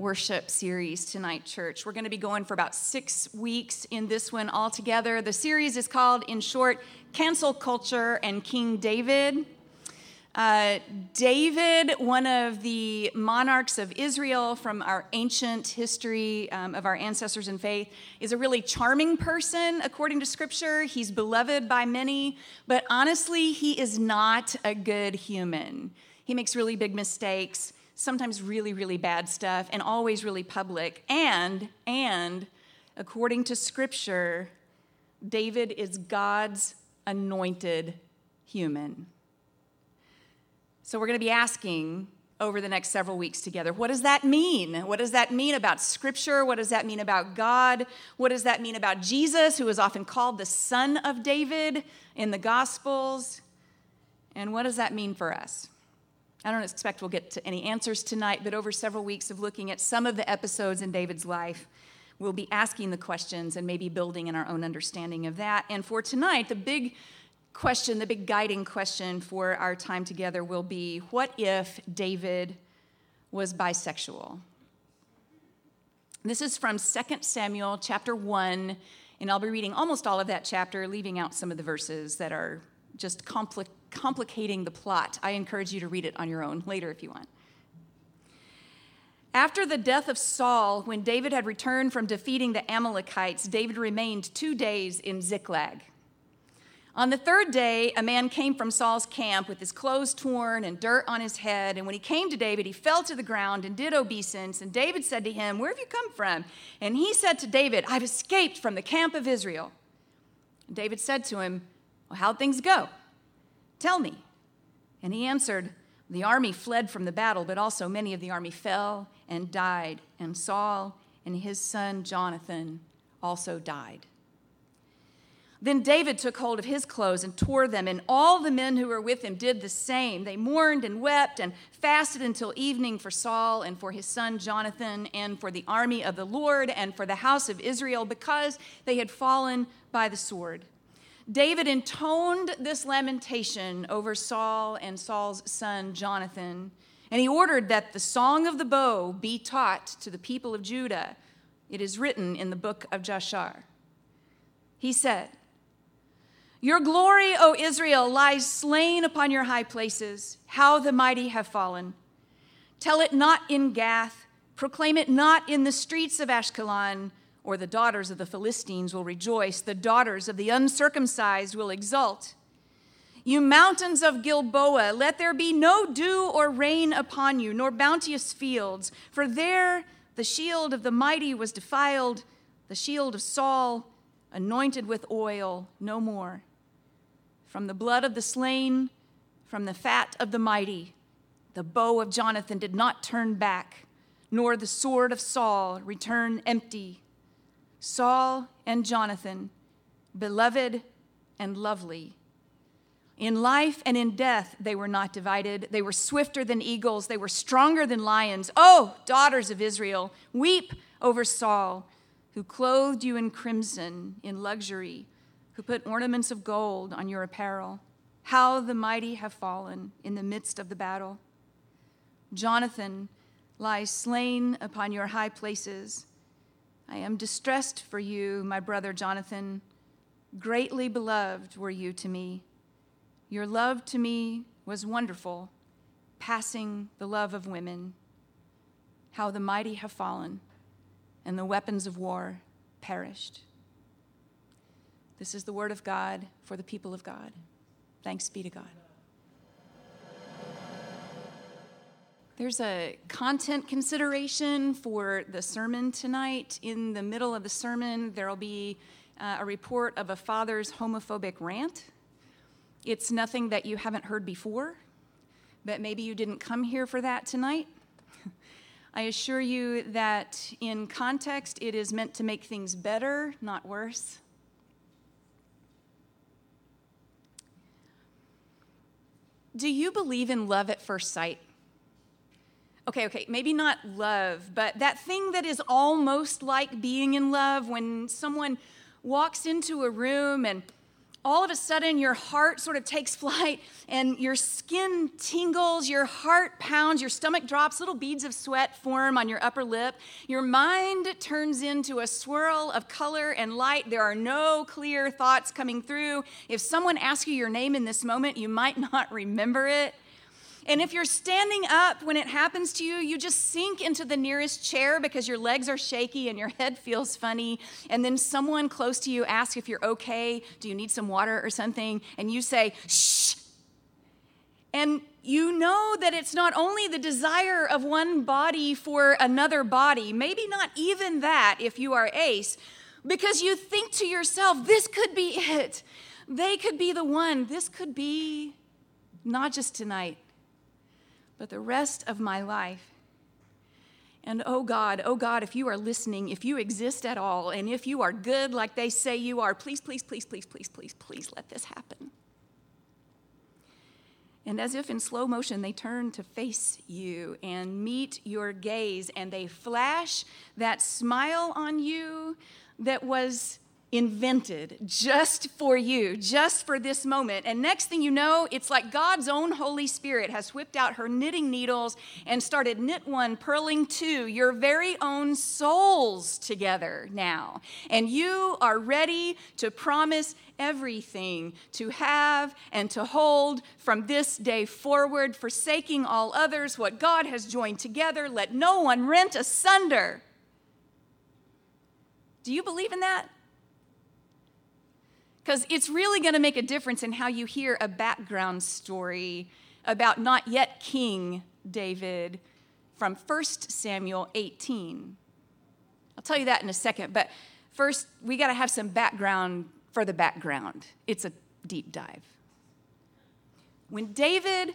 worship series tonight, church. We're going to be going for about six weeks in this one altogether. The series is called, in short, Cancel Culture and King David. Uh, David, one of the monarchs of Israel from our ancient history um, of our ancestors in faith, is a really charming person according to scripture. He's beloved by many, but honestly, he is not a good human. He makes really big mistakes sometimes really, really bad stuff, and always really public. And, and, according to scripture, David is God's anointed human. So we're going to be asking over the next several weeks together. What does that mean? What does that mean about Scripture? What does that mean about God? What does that mean about Jesus, who is often called the Son of David in the Gospels? And what does that mean for us? I don't expect we'll get to any answers tonight, but over several weeks of looking at some of the episodes in David's life, we'll be asking the questions and maybe building in our own understanding of that. And for tonight, the big question, the big guiding question for our time together will be what if David was bisexual? This is from 2 Samuel chapter 1, and I'll be reading almost all of that chapter, leaving out some of the verses that are just compli- complicating the plot. I encourage you to read it on your own later if you want. After the death of Saul, when David had returned from defeating the Amalekites, David remained two days in Ziklag. On the third day, a man came from Saul's camp with his clothes torn and dirt on his head. And when he came to David, he fell to the ground and did obeisance. And David said to him, Where have you come from? And he said to David, I've escaped from the camp of Israel. And David said to him, Well, how'd things go? Tell me. And he answered, The army fled from the battle, but also many of the army fell and died, and Saul and his son Jonathan also died. Then David took hold of his clothes and tore them, and all the men who were with him did the same. They mourned and wept and fasted until evening for Saul and for his son Jonathan and for the army of the Lord and for the house of Israel because they had fallen by the sword. David intoned this lamentation over Saul and Saul's son Jonathan, and he ordered that the song of the bow be taught to the people of Judah. It is written in the book of Jashar. He said, Your glory, O Israel, lies slain upon your high places. How the mighty have fallen. Tell it not in Gath, proclaim it not in the streets of Ashkelon or the daughters of the Philistines will rejoice, the daughters of the uncircumcised will exult. You mountains of Gilboa, let there be no dew or rain upon you, nor bounteous fields, for there the shield of the mighty was defiled, the shield of Saul, anointed with oil, no more. From the blood of the slain, from the fat of the mighty, the bow of Jonathan did not turn back, nor the sword of Saul return empty. Saul and Jonathan, beloved and lovely. In life and in death, they were not divided. They were swifter than eagles. They were stronger than lions. Oh, daughters of Israel, weep over Saul, who clothed you in crimson, in luxury, who put ornaments of gold on your apparel. How the mighty have fallen in the midst of the battle. Jonathan lies slain upon your high places. I am distressed for you, my brother Jonathan. Greatly beloved were you to me. Your love to me was wonderful, passing the love of women. How the mighty have fallen, and the weapons of war perished. This is the word of God for the people of God. Thanks be to God. There's a content consideration for the sermon tonight. In the middle of the sermon, there will be uh, a report of a father's homophobic rant. It's nothing that you haven't heard before, but maybe you didn't come here for that tonight. I assure you that in context, it is meant to make things better, not worse. Do you believe in love at first sight? Okay, okay, maybe not love, but that thing that is almost like being in love when someone walks into a room and all of a sudden your heart sort of takes flight and your skin tingles, your heart pounds, your stomach drops, little beads of sweat form on your upper lip. Your mind turns into a swirl of color and light. There are no clear thoughts coming through. If someone asks you your name in this moment, you might not remember it. And if you're standing up when it happens to you, you just sink into the nearest chair because your legs are shaky and your head feels funny. And then someone close to you asks if you're okay, do you need some water or something? And you say, shh. And you know that it's not only the desire of one body for another body, maybe not even that if you are ace, because you think to yourself, this could be it. They could be the one. This could be not just tonight, but the rest of my life. And oh God, oh God, if you are listening, if you exist at all, and if you are good like they say you are, please, please, please, please, please, please, please let this happen. And as if in slow motion, they turn to face you and meet your gaze, and they flash that smile on you that was invented just for you, just for this moment. And next thing you know, it's like God's own Holy Spirit has whipped out her knitting needles and started knit one, purling two, your very own souls together now. And you are ready to promise everything to have and to hold from this day forward, forsaking all others, what God has joined together. Let no one rent asunder. Do you believe in that? Because it's really going to make a difference in how you hear a background story about not yet King David from 1 Samuel 18. I'll tell you that in a second, but first, we got to have some background for the background. It's a deep dive. When David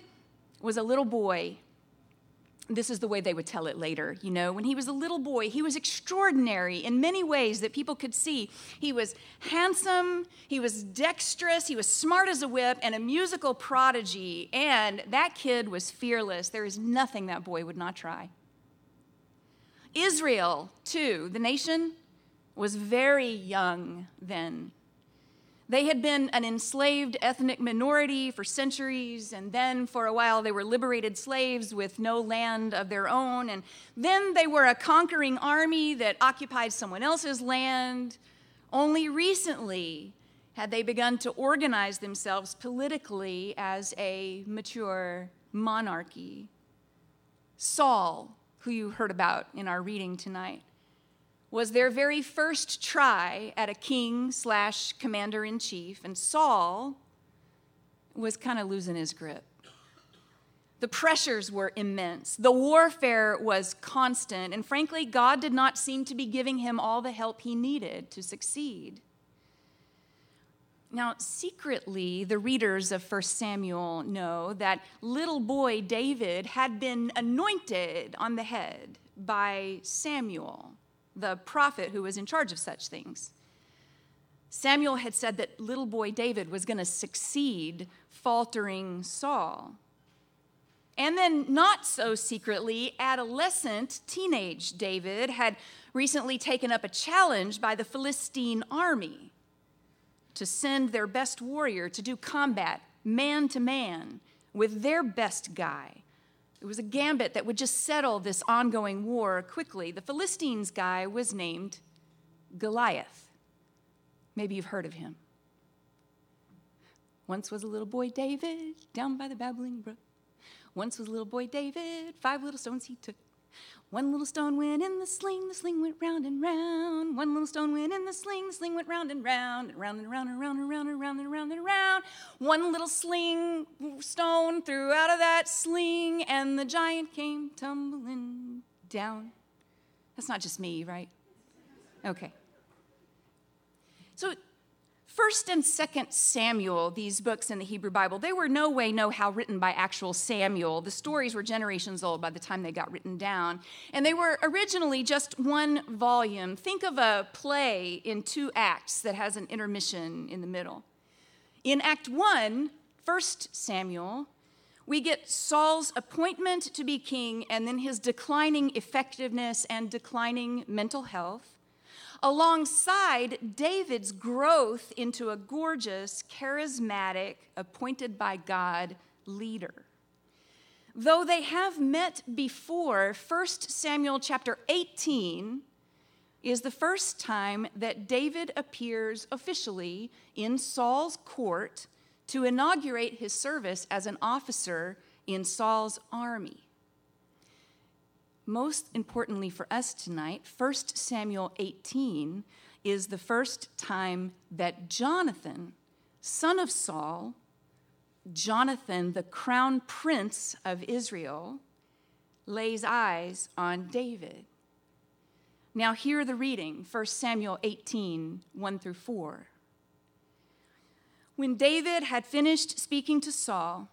was a little boy, this is the way they would tell it later. You know, when he was a little boy, he was extraordinary in many ways that people could see. He was handsome, he was dexterous, he was smart as a whip, and a musical prodigy. And that kid was fearless. There is nothing that boy would not try. Israel, too, the nation, was very young then. They had been an enslaved ethnic minority for centuries, and then for a while they were liberated slaves with no land of their own, and then they were a conquering army that occupied someone else's land. Only recently had they begun to organize themselves politically as a mature monarchy. Saul, who you heard about in our reading tonight, was their very first try at a king slash commander in chief, and Saul was kind of losing his grip. The pressures were immense. The warfare was constant. And frankly, God did not seem to be giving him all the help he needed to succeed. Now, secretly, the readers of 1 Samuel know that little boy David had been anointed on the head by Samuel the prophet who was in charge of such things. Samuel had said that little boy David was going to succeed faltering Saul. And then, not so secretly, adolescent teenage David had recently taken up a challenge by the Philistine army to send their best warrior to do combat man to man with their best guy it was a gambit that would just settle this ongoing war quickly. The Philistines guy was named Goliath. Maybe you've heard of him. Once was a little boy David down by the babbling brook. Once was a little boy David, five little stones he took. One little stone went in the sling, the sling went round and round. One little stone went in the sling, the sling went round and round, and round and round and round and round and round and round and round. One little sling stone threw out of that sling, and the giant came tumbling down. That's not just me, right? Okay. So First and Second Samuel, these books in the Hebrew Bible, they were no way, no how written by actual Samuel. The stories were generations old by the time they got written down. And they were originally just one volume. Think of a play in two acts that has an intermission in the middle. In Act One, First Samuel, we get Saul's appointment to be king and then his declining effectiveness and declining mental health alongside David's growth into a gorgeous, charismatic, appointed by God leader. Though they have met before, 1 Samuel chapter 18 is the first time that David appears officially in Saul's court to inaugurate his service as an officer in Saul's army. Most importantly for us tonight, 1 Samuel 18 is the first time that Jonathan, son of Saul, Jonathan, the crown prince of Israel, lays eyes on David. Now, hear the reading 1 Samuel 18 1 through 4. When David had finished speaking to Saul,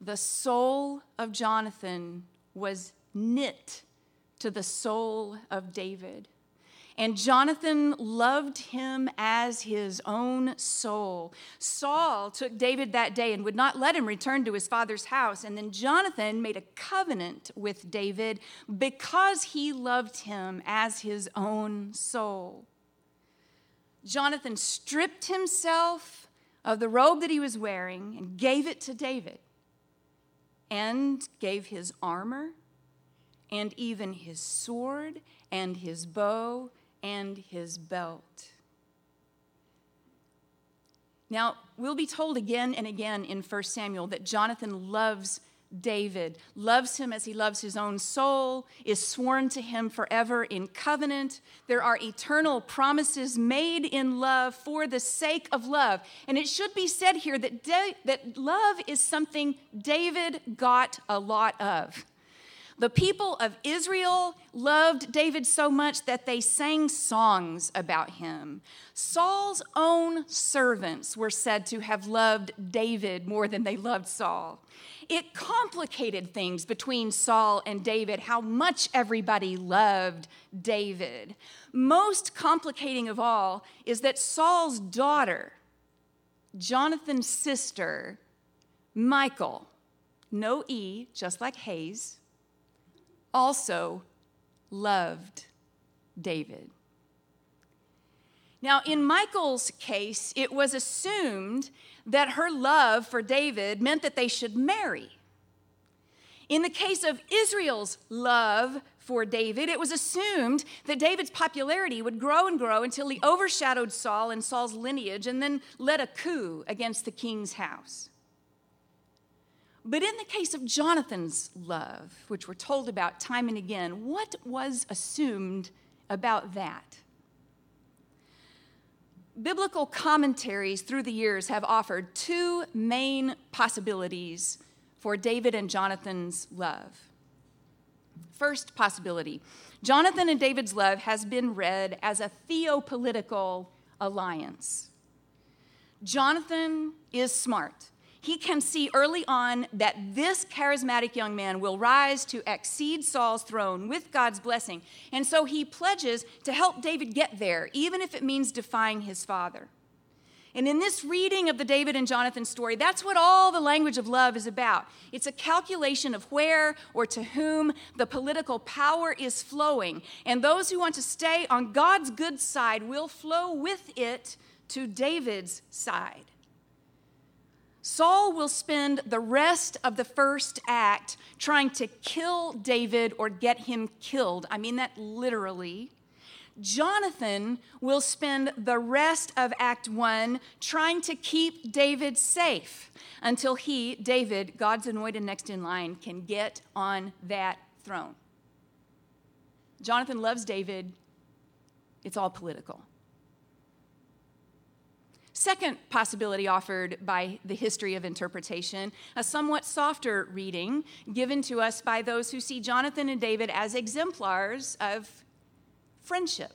the soul of Jonathan was knit to the soul of David. And Jonathan loved him as his own soul. Saul took David that day and would not let him return to his father's house. And then Jonathan made a covenant with David because he loved him as his own soul. Jonathan stripped himself of the robe that he was wearing and gave it to David, and gave his armor and even his sword and his bow and his belt. Now, we'll be told again and again in 1 Samuel that Jonathan loves David, loves him as he loves his own soul, is sworn to him forever in covenant. There are eternal promises made in love for the sake of love. And it should be said here that, da- that love is something David got a lot of. The people of Israel loved David so much that they sang songs about him. Saul's own servants were said to have loved David more than they loved Saul. It complicated things between Saul and David, how much everybody loved David. Most complicating of all is that Saul's daughter, Jonathan's sister, Michal, no E, just like Hayes, also loved David. Now, in Michal's case, it was assumed that her love for David meant that they should marry. In the case of Israel's love for David, it was assumed that David's popularity would grow and grow until he overshadowed Saul and Saul's lineage and then led a coup against the king's house. But in the case of Jonathan's love, which we're told about time and again, what was assumed about that? Biblical commentaries through the years have offered two main possibilities for David and Jonathan's love. First possibility Jonathan and David's love has been read as a theopolitical alliance. Jonathan is smart he can see early on that this charismatic young man will rise to exceed Saul's throne with God's blessing. And so he pledges to help David get there, even if it means defying his father. And in this reading of the David and Jonathan story, that's what all the language of love is about. It's a calculation of where or to whom the political power is flowing. And those who want to stay on God's good side will flow with it to David's side. Saul will spend the rest of the first act trying to kill David or get him killed. I mean that literally. Jonathan will spend the rest of Act 1 trying to keep David safe until he, David, God's anointed next in line, can get on that throne. Jonathan loves David. It's all political. Second possibility offered by the history of interpretation, a somewhat softer reading given to us by those who see Jonathan and David as exemplars of friendship.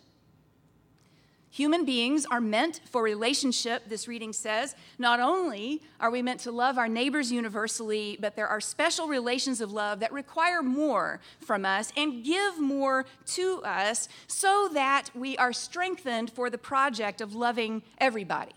Human beings are meant for relationship, this reading says. Not only are we meant to love our neighbors universally, but there are special relations of love that require more from us and give more to us so that we are strengthened for the project of loving everybody.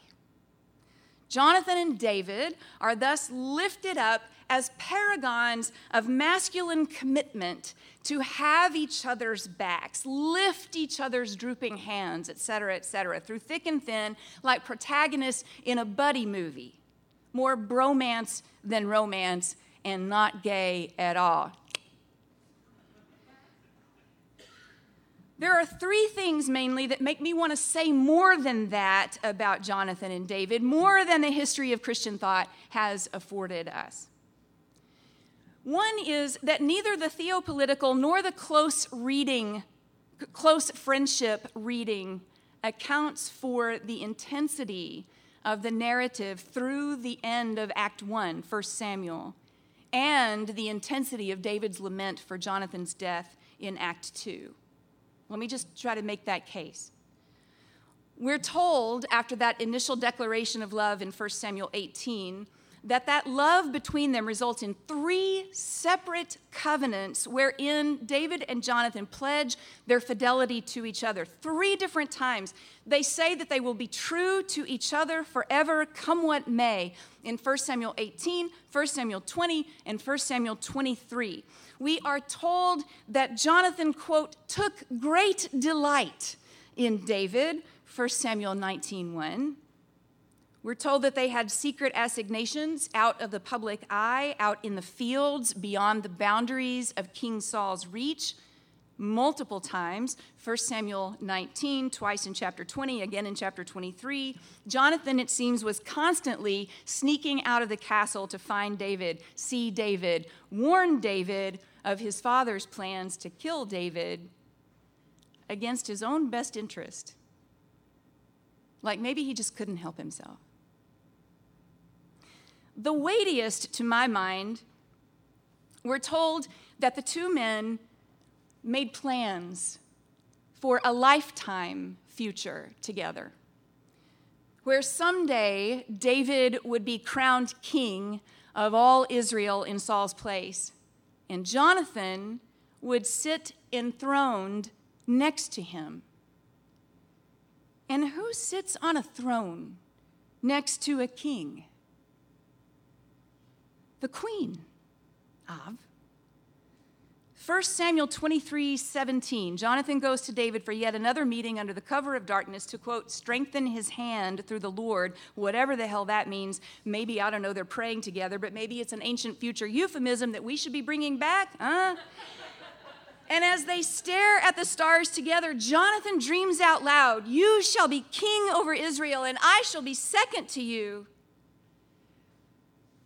Jonathan and David are thus lifted up as paragons of masculine commitment to have each other's backs, lift each other's drooping hands, etc., etc., through thick and thin, like protagonists in a buddy movie. More bromance than romance, and not gay at all. There are three things mainly that make me want to say more than that about Jonathan and David, more than the history of Christian thought has afforded us. One is that neither the theopolitical nor the close reading, close friendship reading accounts for the intensity of the narrative through the end of Act 1, 1 Samuel, and the intensity of David's lament for Jonathan's death in Act 2. Let me just try to make that case. We're told after that initial declaration of love in 1 Samuel 18 that that love between them results in three separate covenants wherein David and Jonathan pledge their fidelity to each other. Three different times. They say that they will be true to each other forever, come what may, in 1 Samuel 18, 1 Samuel 20, and 1 Samuel 23 we are told that Jonathan, quote, took great delight in David, 1 Samuel 19:1. We're told that they had secret assignations out of the public eye, out in the fields, beyond the boundaries of King Saul's reach, multiple times 1 Samuel 19, twice in chapter 20, again in chapter 23. Jonathan, it seems, was constantly sneaking out of the castle to find David, see David, warn David of his father's plans to kill David against his own best interest. Like maybe he just couldn't help himself. The weightiest, to my mind, we're told that the two men made plans for a lifetime future together, where someday David would be crowned king of all Israel in Saul's place, and Jonathan would sit enthroned next to him. And who sits on a throne next to a king? The queen 1 Samuel 23 17. Jonathan goes to David for yet another meeting under the cover of darkness to, quote, strengthen his hand through the Lord, whatever the hell that means. Maybe, I don't know, they're praying together, but maybe it's an ancient future euphemism that we should be bringing back, huh? And as they stare at the stars together, Jonathan dreams out loud You shall be king over Israel, and I shall be second to you.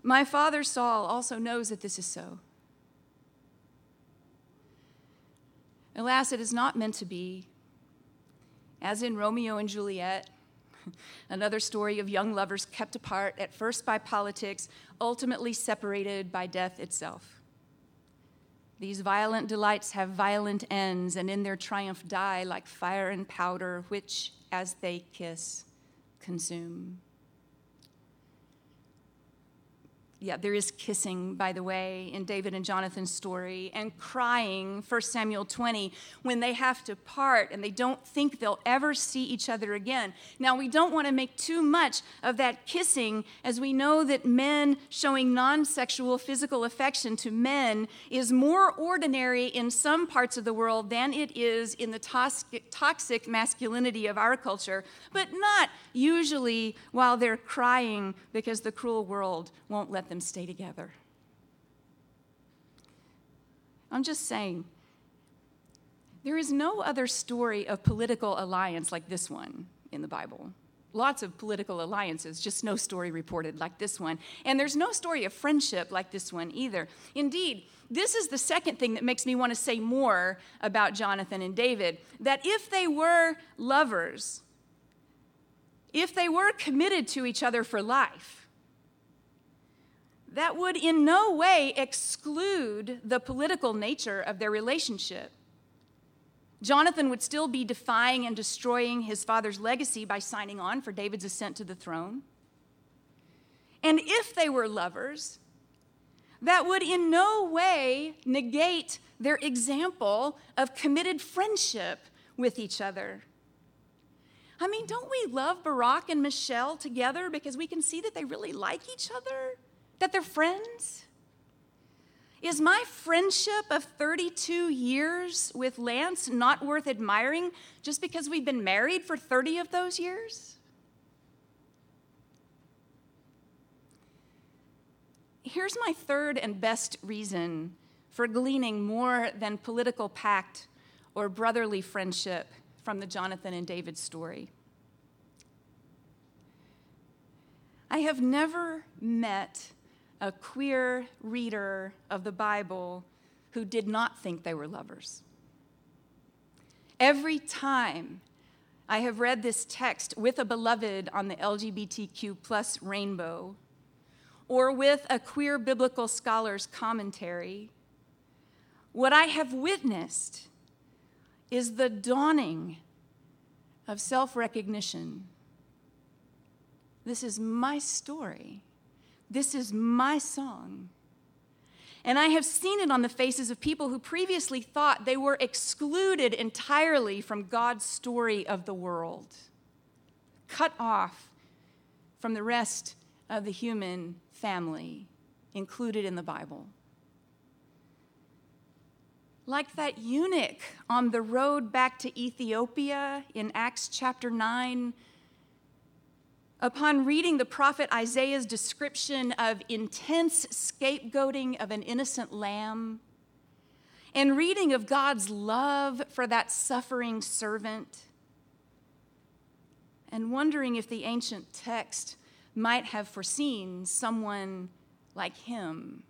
My father Saul also knows that this is so. Alas, it is not meant to be. As in Romeo and Juliet, another story of young lovers kept apart, at first by politics, ultimately separated by death itself. These violent delights have violent ends, and in their triumph die like fire and powder, which, as they kiss, consume. Yeah, there is kissing, by the way, in David and Jonathan's story, and crying, 1 Samuel 20, when they have to part and they don't think they'll ever see each other again. Now, we don't want to make too much of that kissing, as we know that men showing non sexual physical affection to men is more ordinary in some parts of the world than it is in the toxic masculinity of our culture, but not usually while they're crying because the cruel world won't let them them stay together. I'm just saying, there is no other story of political alliance like this one in the Bible. Lots of political alliances, just no story reported like this one. And there's no story of friendship like this one either. Indeed, this is the second thing that makes me want to say more about Jonathan and David that if they were lovers, if they were committed to each other for life, that would in no way exclude the political nature of their relationship. Jonathan would still be defying and destroying his father's legacy by signing on for David's ascent to the throne. And if they were lovers, that would in no way negate their example of committed friendship with each other. I mean, don't we love Barack and Michelle together because we can see that they really like each other, that they're friends? Is my friendship of 32 years with Lance not worth admiring just because we've been married for 30 of those years? Here's my third and best reason for gleaning more than political pact or brotherly friendship from the Jonathan and David story. I have never met a queer reader of the Bible who did not think they were lovers. Every time I have read this text with a beloved on the LGBTQ plus rainbow, or with a queer biblical scholar's commentary, what I have witnessed is the dawning of self recognition. This is my story. This is my song. And I have seen it on the faces of people who previously thought they were excluded entirely from God's story of the world, cut off from the rest of the human family included in the Bible like that eunuch on the road back to Ethiopia in Acts chapter 9. Upon reading the prophet Isaiah's description of intense scapegoating of an innocent lamb, and reading of God's love for that suffering servant, and wondering if the ancient text might have foreseen someone like him,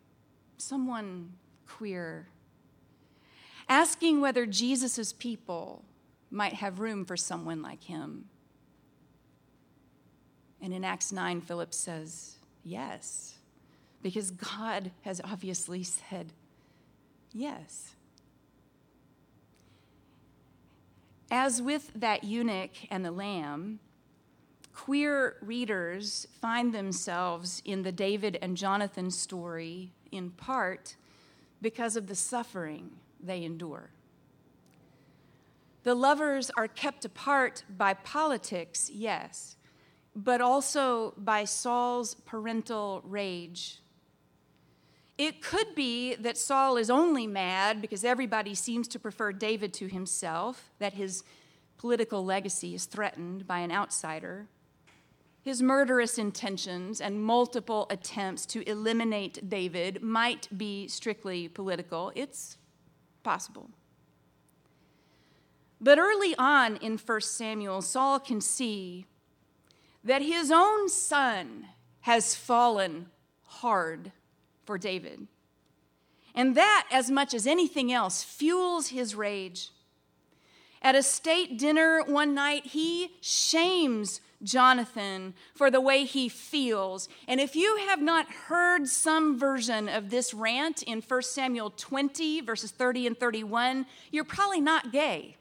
someone queer asking whether Jesus' people might have room for someone like him. And in Acts 9, Philip says, Yes, because God has obviously said yes. As with that eunuch and the lamb, queer readers find themselves in the David and Jonathan story in part because of the suffering they endure. The lovers are kept apart by politics, yes, but also by Saul's parental rage. It could be that Saul is only mad because everybody seems to prefer David to himself, that his political legacy is threatened by an outsider. His murderous intentions and multiple attempts to eliminate David might be strictly political. It's possible. But early on in 1 Samuel, Saul can see that his own son has fallen hard for David. And that, as much as anything else, fuels his rage. At a state dinner one night, he shames Jonathan for the way he feels. And if you have not heard some version of this rant in 1 Samuel 20, verses 30 and 31, you're probably not gay.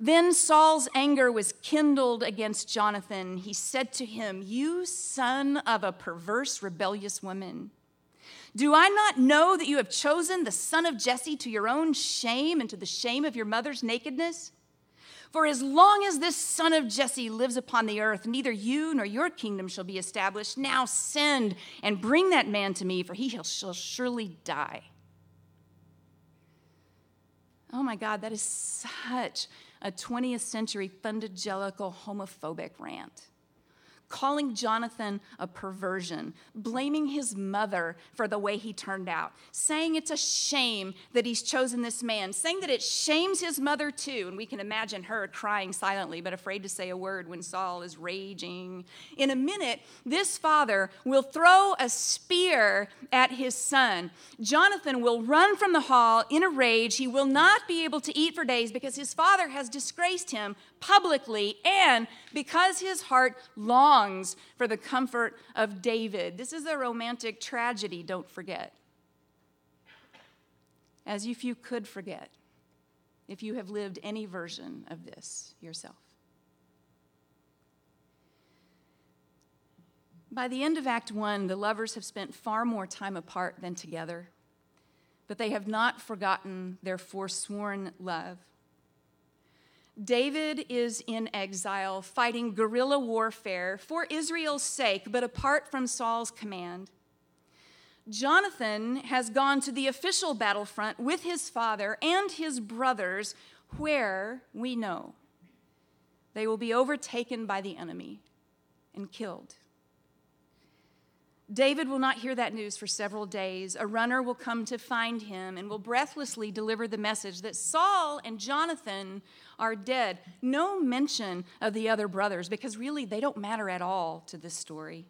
Then Saul's anger was kindled against Jonathan. He said to him, You son of a perverse, rebellious woman. Do I not know that you have chosen the son of Jesse to your own shame and to the shame of your mother's nakedness? For as long as this son of Jesse lives upon the earth, neither you nor your kingdom shall be established. Now send and bring that man to me, for he shall surely die. Oh my God, that is such a 20th century fundagelical homophobic rant calling Jonathan a perversion, blaming his mother for the way he turned out, saying it's a shame that he's chosen this man, saying that it shames his mother too. And we can imagine her crying silently, but afraid to say a word when Saul is raging. In a minute, this father will throw a spear at his son. Jonathan will run from the hall in a rage. He will not be able to eat for days because his father has disgraced him publicly and because his heart longs for the comfort of David. This is a romantic tragedy, don't forget. As if you could forget. if you have lived any version of this yourself. By the end of Act One, the lovers have spent far more time apart than together, but they have not forgotten their forsworn love. David is in exile, fighting guerrilla warfare for Israel's sake, but apart from Saul's command. Jonathan has gone to the official battlefront with his father and his brothers, where we know they will be overtaken by the enemy and killed. David will not hear that news for several days. A runner will come to find him and will breathlessly deliver the message that Saul and Jonathan are dead. No mention of the other brothers because really they don't matter at all to this story,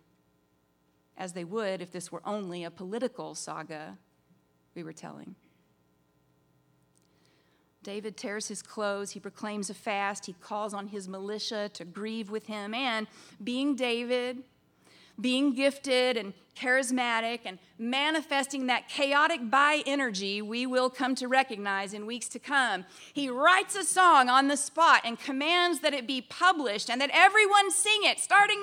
as they would if this were only a political saga we were telling. David tears his clothes, he proclaims a fast, he calls on his militia to grieve with him, and being David, being gifted and charismatic and manifesting that chaotic bi energy we will come to recognize in weeks to come. He writes a song on the spot and commands that it be published and that everyone sing it starting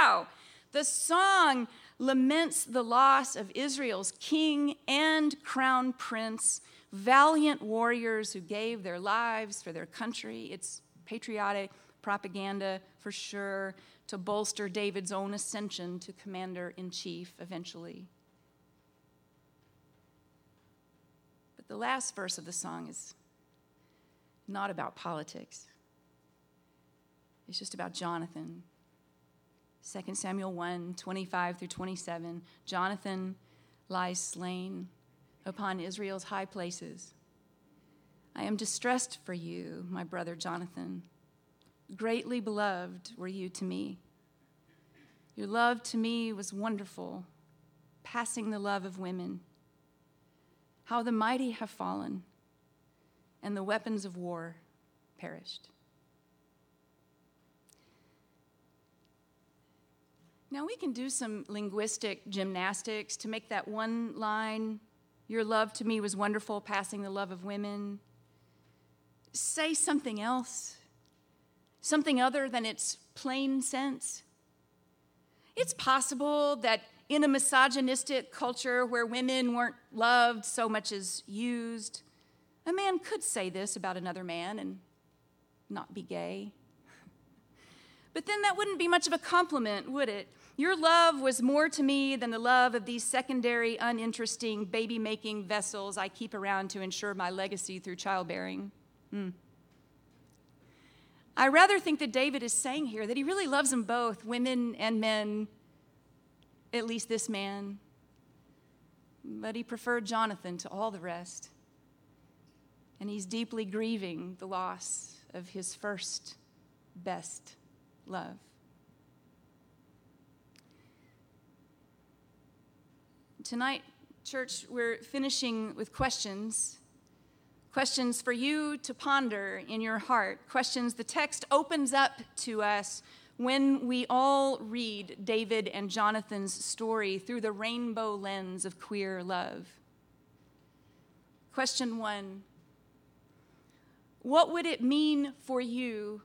now. The song laments the loss of Israel's king and crown prince, valiant warriors who gave their lives for their country. It's patriotic propaganda for sure to bolster David's own ascension to commander in chief eventually. But the last verse of the song is not about politics, it's just about Jonathan. 2 Samuel 1 25 through 27. Jonathan lies slain upon Israel's high places. I am distressed for you, my brother Jonathan. Greatly beloved were you to me. Your love to me was wonderful, passing the love of women. How the mighty have fallen, and the weapons of war perished. Now, we can do some linguistic gymnastics to make that one line, Your love to me was wonderful, passing the love of women, say something else something other than its plain sense? It's possible that in a misogynistic culture where women weren't loved so much as used, a man could say this about another man and not be gay. But then that wouldn't be much of a compliment, would it? Your love was more to me than the love of these secondary, uninteresting, baby making vessels I keep around to ensure my legacy through childbearing. Hmm. I rather think that David is saying here that he really loves them both, women and men, at least this man. But he preferred Jonathan to all the rest. And he's deeply grieving the loss of his first best love. Tonight, church, we're finishing with questions questions for you to ponder in your heart, questions the text opens up to us when we all read David and Jonathan's story through the rainbow lens of queer love. Question one What would it mean for you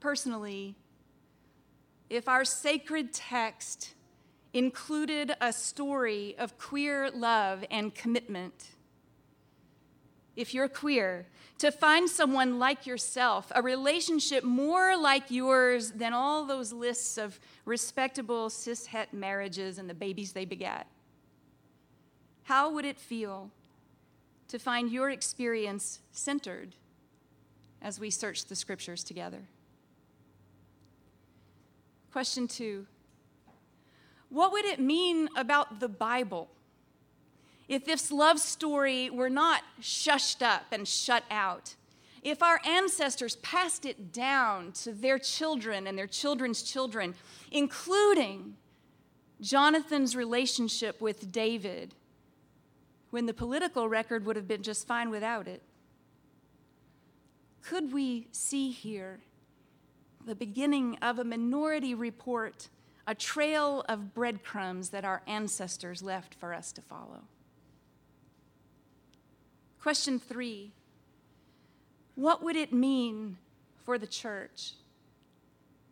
personally if our sacred text included a story of queer love and commitment? If you're queer, to find someone like yourself, a relationship more like yours than all those lists of respectable cishet marriages and the babies they begat. How would it feel to find your experience centered as we search the scriptures together? Question two What would it mean about the Bible? If this love story were not shushed up and shut out, if our ancestors passed it down to their children and their children's children, including Jonathan's relationship with David, when the political record would have been just fine without it, could we see here the beginning of a minority report, a trail of breadcrumbs that our ancestors left for us to follow? Question three what would it mean for the church?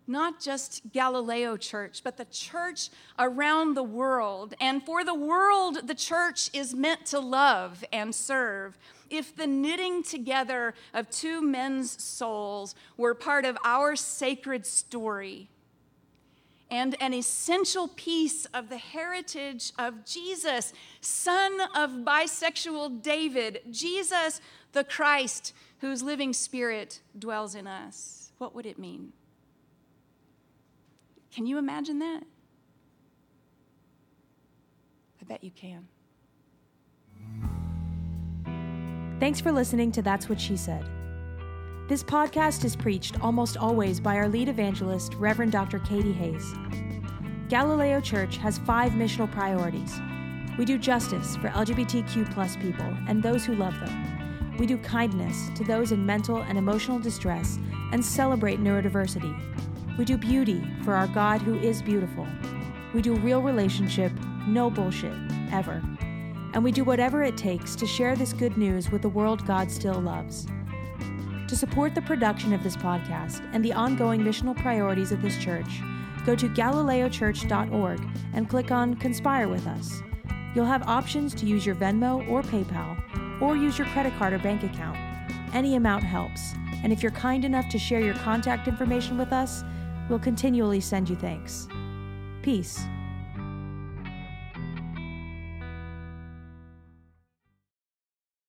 Not just Galileo Church, but the church around the world. And for the world, the church is meant to love and serve. If the knitting together of two men's souls were part of our sacred story, and an essential piece of the heritage of Jesus, son of bisexual David, Jesus the Christ, whose living spirit dwells in us. What would it mean? Can you imagine that? I bet you can. Thanks for listening to That's What She Said. This podcast is preached almost always by our lead evangelist, Reverend Dr. Katie Hays. Galileo Church has five missional priorities. We do justice for LGBTQ plus people and those who love them. We do kindness to those in mental and emotional distress and celebrate neurodiversity. We do beauty for our God who is beautiful. We do real relationship, no bullshit, ever. And we do whatever it takes to share this good news with the world God still loves. To support the production of this podcast and the ongoing missional priorities of this church, go to galileochurch.org and click on Conspire with Us. You'll have options to use your Venmo or PayPal, or use your credit card or bank account. Any amount helps, and if you're kind enough to share your contact information with us, we'll continually send you thanks. Peace.